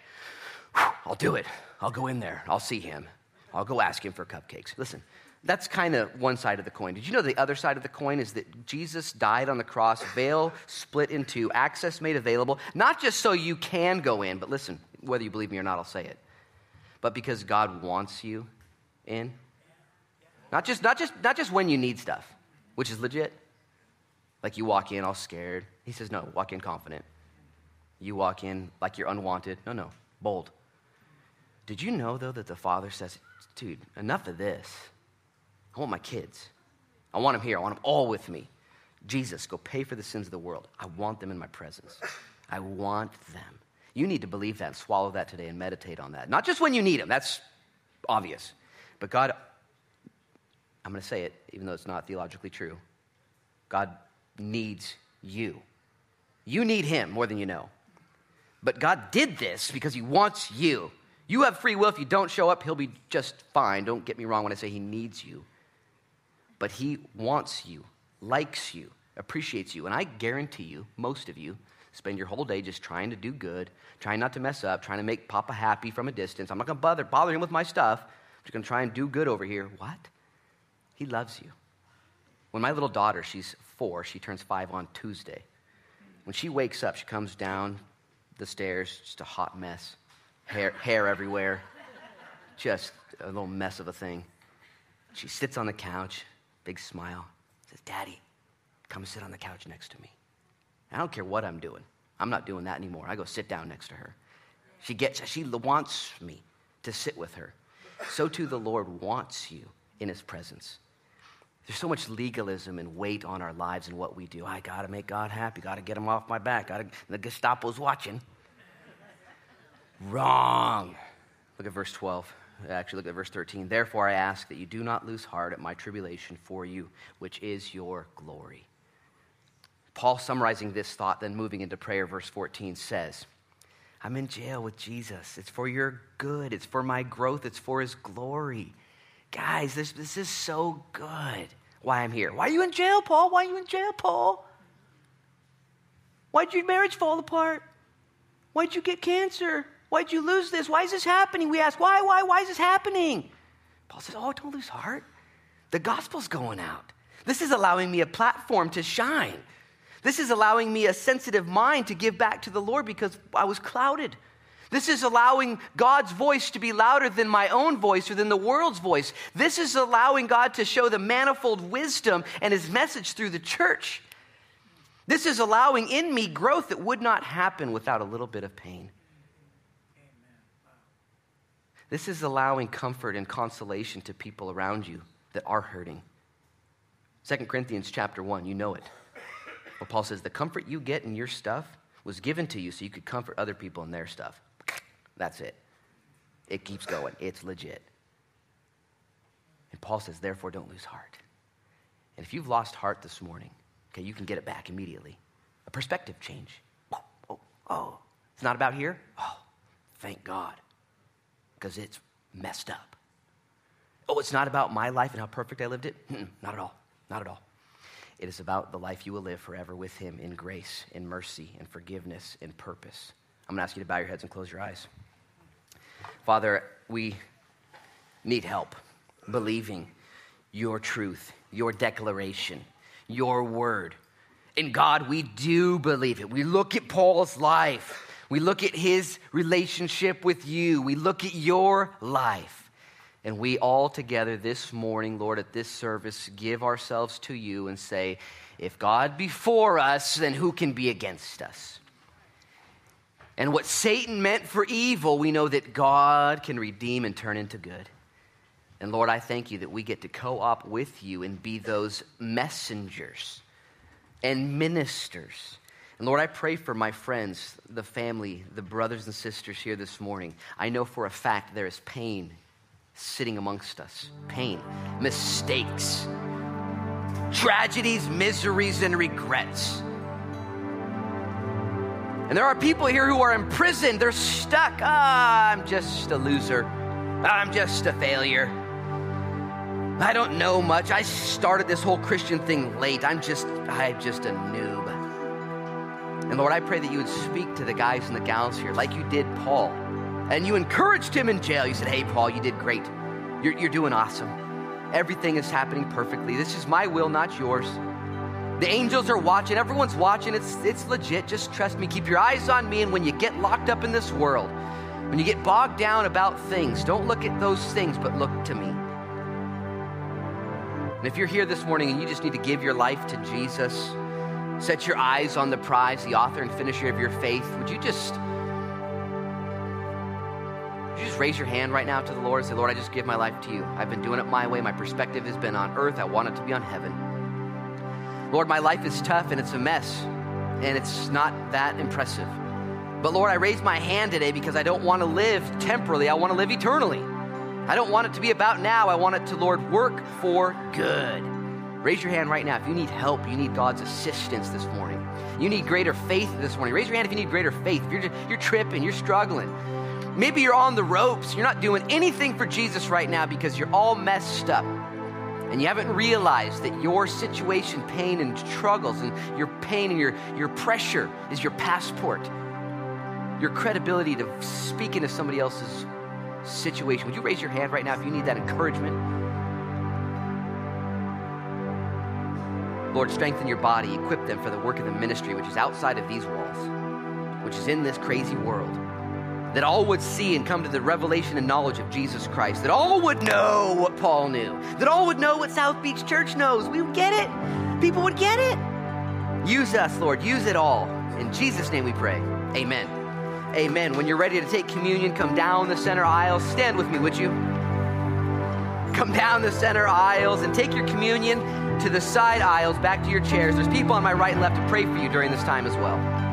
I'll do it. I'll go in there. I'll see him. I'll go ask him for cupcakes. Listen, that's kind of one side of the coin. Did you know the other side of the coin is that Jesus died on the cross, veil split in two, access made available, not just so you can go in, but listen, whether you believe me or not, I'll say it, but because God wants you in. Not just, not just, not just when you need stuff, which is legit. Like you walk in all scared. He says, no, walk in confident. You walk in like you're unwanted. No, no, bold. Did you know, though, that the father says, dude, enough of this. I want my kids. I want them here. I want them all with me. Jesus, go pay for the sins of the world. I want them in my presence. I want them. You need to believe that and swallow that today and meditate on that. Not just when you need them, that's obvious. But God, I'm going to say it, even though it's not theologically true. God needs you. You need Him more than you know. But God did this because He wants you. You have free will. If you don't show up, he'll be just fine. Don't get me wrong when I say he needs you. But he wants you, likes you, appreciates you. And I guarantee you, most of you spend your whole day just trying to do good, trying not to mess up, trying to make Papa happy from a distance. I'm not going to bother, bother him with my stuff. I'm just going to try and do good over here. What? He loves you. When my little daughter, she's four, she turns five on Tuesday. When she wakes up, she comes down the stairs, just a hot mess hair, hair everywhere, just a little mess of a thing. She sits on the couch, big smile, says, Daddy, come sit on the couch next to me. I don't care what I'm doing. I'm not doing that anymore. I go sit down next to her. She gets, she wants me to sit with her. So too the Lord wants you in his presence. There's so much legalism and weight on our lives and what we do. I got to make God happy. Got to get him off my back. Got to, the Gestapo's watching. Wrong. Look at verse 12. Actually, look at verse 13. Therefore, I ask that you do not lose heart at my tribulation for you, which is your glory. Paul, summarizing this thought, then moving into prayer, verse 14 says, I'm in jail with Jesus. It's for your good, it's for my growth, it's for his glory. Guys, this, this is so good. Why I'm here. Why are you in jail, Paul? Why are you in jail, Paul? Why'd your marriage fall apart? Why'd you get cancer? Why'd you lose this? Why is this happening? We ask, why, why, why is this happening? Paul says, Oh, don't lose heart. The gospel's going out. This is allowing me a platform to shine. This is allowing me a sensitive mind to give back to the Lord because I was clouded. This is allowing God's voice to be louder than my own voice or than the world's voice. This is allowing God to show the manifold wisdom and his message through the church. This is allowing in me growth that would not happen without a little bit of pain. This is allowing comfort and consolation to people around you that are hurting. 2 Corinthians chapter 1, you know it. Where Paul says, The comfort you get in your stuff was given to you so you could comfort other people in their stuff. That's it. It keeps going. It's legit. And Paul says, Therefore, don't lose heart. And if you've lost heart this morning, okay, you can get it back immediately. A perspective change. Oh, oh, oh. It's not about here? Oh, thank God. Because it's messed up. Oh, it's not about my life and how perfect I lived it? Mm-mm, not at all. Not at all. It is about the life you will live forever with Him in grace, in mercy, in forgiveness, in purpose. I'm going to ask you to bow your heads and close your eyes. Father, we need help believing your truth, your declaration, your word. In God, we do believe it. We look at Paul's life, we look at his relationship with you, we look at your life. And we all together this morning, Lord, at this service, give ourselves to you and say, if God be for us, then who can be against us? And what Satan meant for evil, we know that God can redeem and turn into good. And Lord, I thank you that we get to co op with you and be those messengers and ministers. And Lord, I pray for my friends, the family, the brothers and sisters here this morning. I know for a fact there is pain sitting amongst us pain, mistakes, tragedies, miseries, and regrets. And there are people here who are imprisoned. They're stuck. Ah, I'm just a loser. I'm just a failure. I don't know much. I started this whole Christian thing late. I'm just I'm just a noob. And Lord, I pray that you would speak to the guys and the gals here like you did Paul and you encouraged him in jail. You said, Hey, Paul, you did great. You're, you're doing awesome. Everything is happening perfectly. This is my will, not yours. The angels are watching. Everyone's watching. It's, it's legit. Just trust me. Keep your eyes on me. And when you get locked up in this world, when you get bogged down about things, don't look at those things, but look to me. And if you're here this morning and you just need to give your life to Jesus, set your eyes on the prize, the author and finisher of your faith, would you just you just raise your hand right now to the Lord and say, Lord, I just give my life to you. I've been doing it my way. My perspective has been on earth. I want it to be on heaven. Lord, my life is tough and it's a mess, and it's not that impressive. But Lord, I raise my hand today because I don't want to live temporally. I want to live eternally. I don't want it to be about now. I want it to, Lord, work for good. Raise your hand right now if you need help, you need God's assistance this morning. You need greater faith this morning. Raise your hand if you need greater faith. If you're, you're tripping, you're struggling. Maybe you're on the ropes. You're not doing anything for Jesus right now because you're all messed up. And you haven't realized that your situation, pain, and struggles, and your pain and your, your pressure is your passport, your credibility to speak into somebody else's situation. Would you raise your hand right now if you need that encouragement? Lord, strengthen your body, equip them for the work of the ministry, which is outside of these walls, which is in this crazy world that all would see and come to the revelation and knowledge of Jesus Christ, that all would know what Paul knew, that all would know what South Beach Church knows. We would get it. People would get it. Use us, Lord. Use it all. In Jesus' name we pray. Amen. Amen. When you're ready to take communion, come down the center aisles. Stand with me, would you? Come down the center aisles and take your communion to the side aisles back to your chairs. There's people on my right and left to pray for you during this time as well.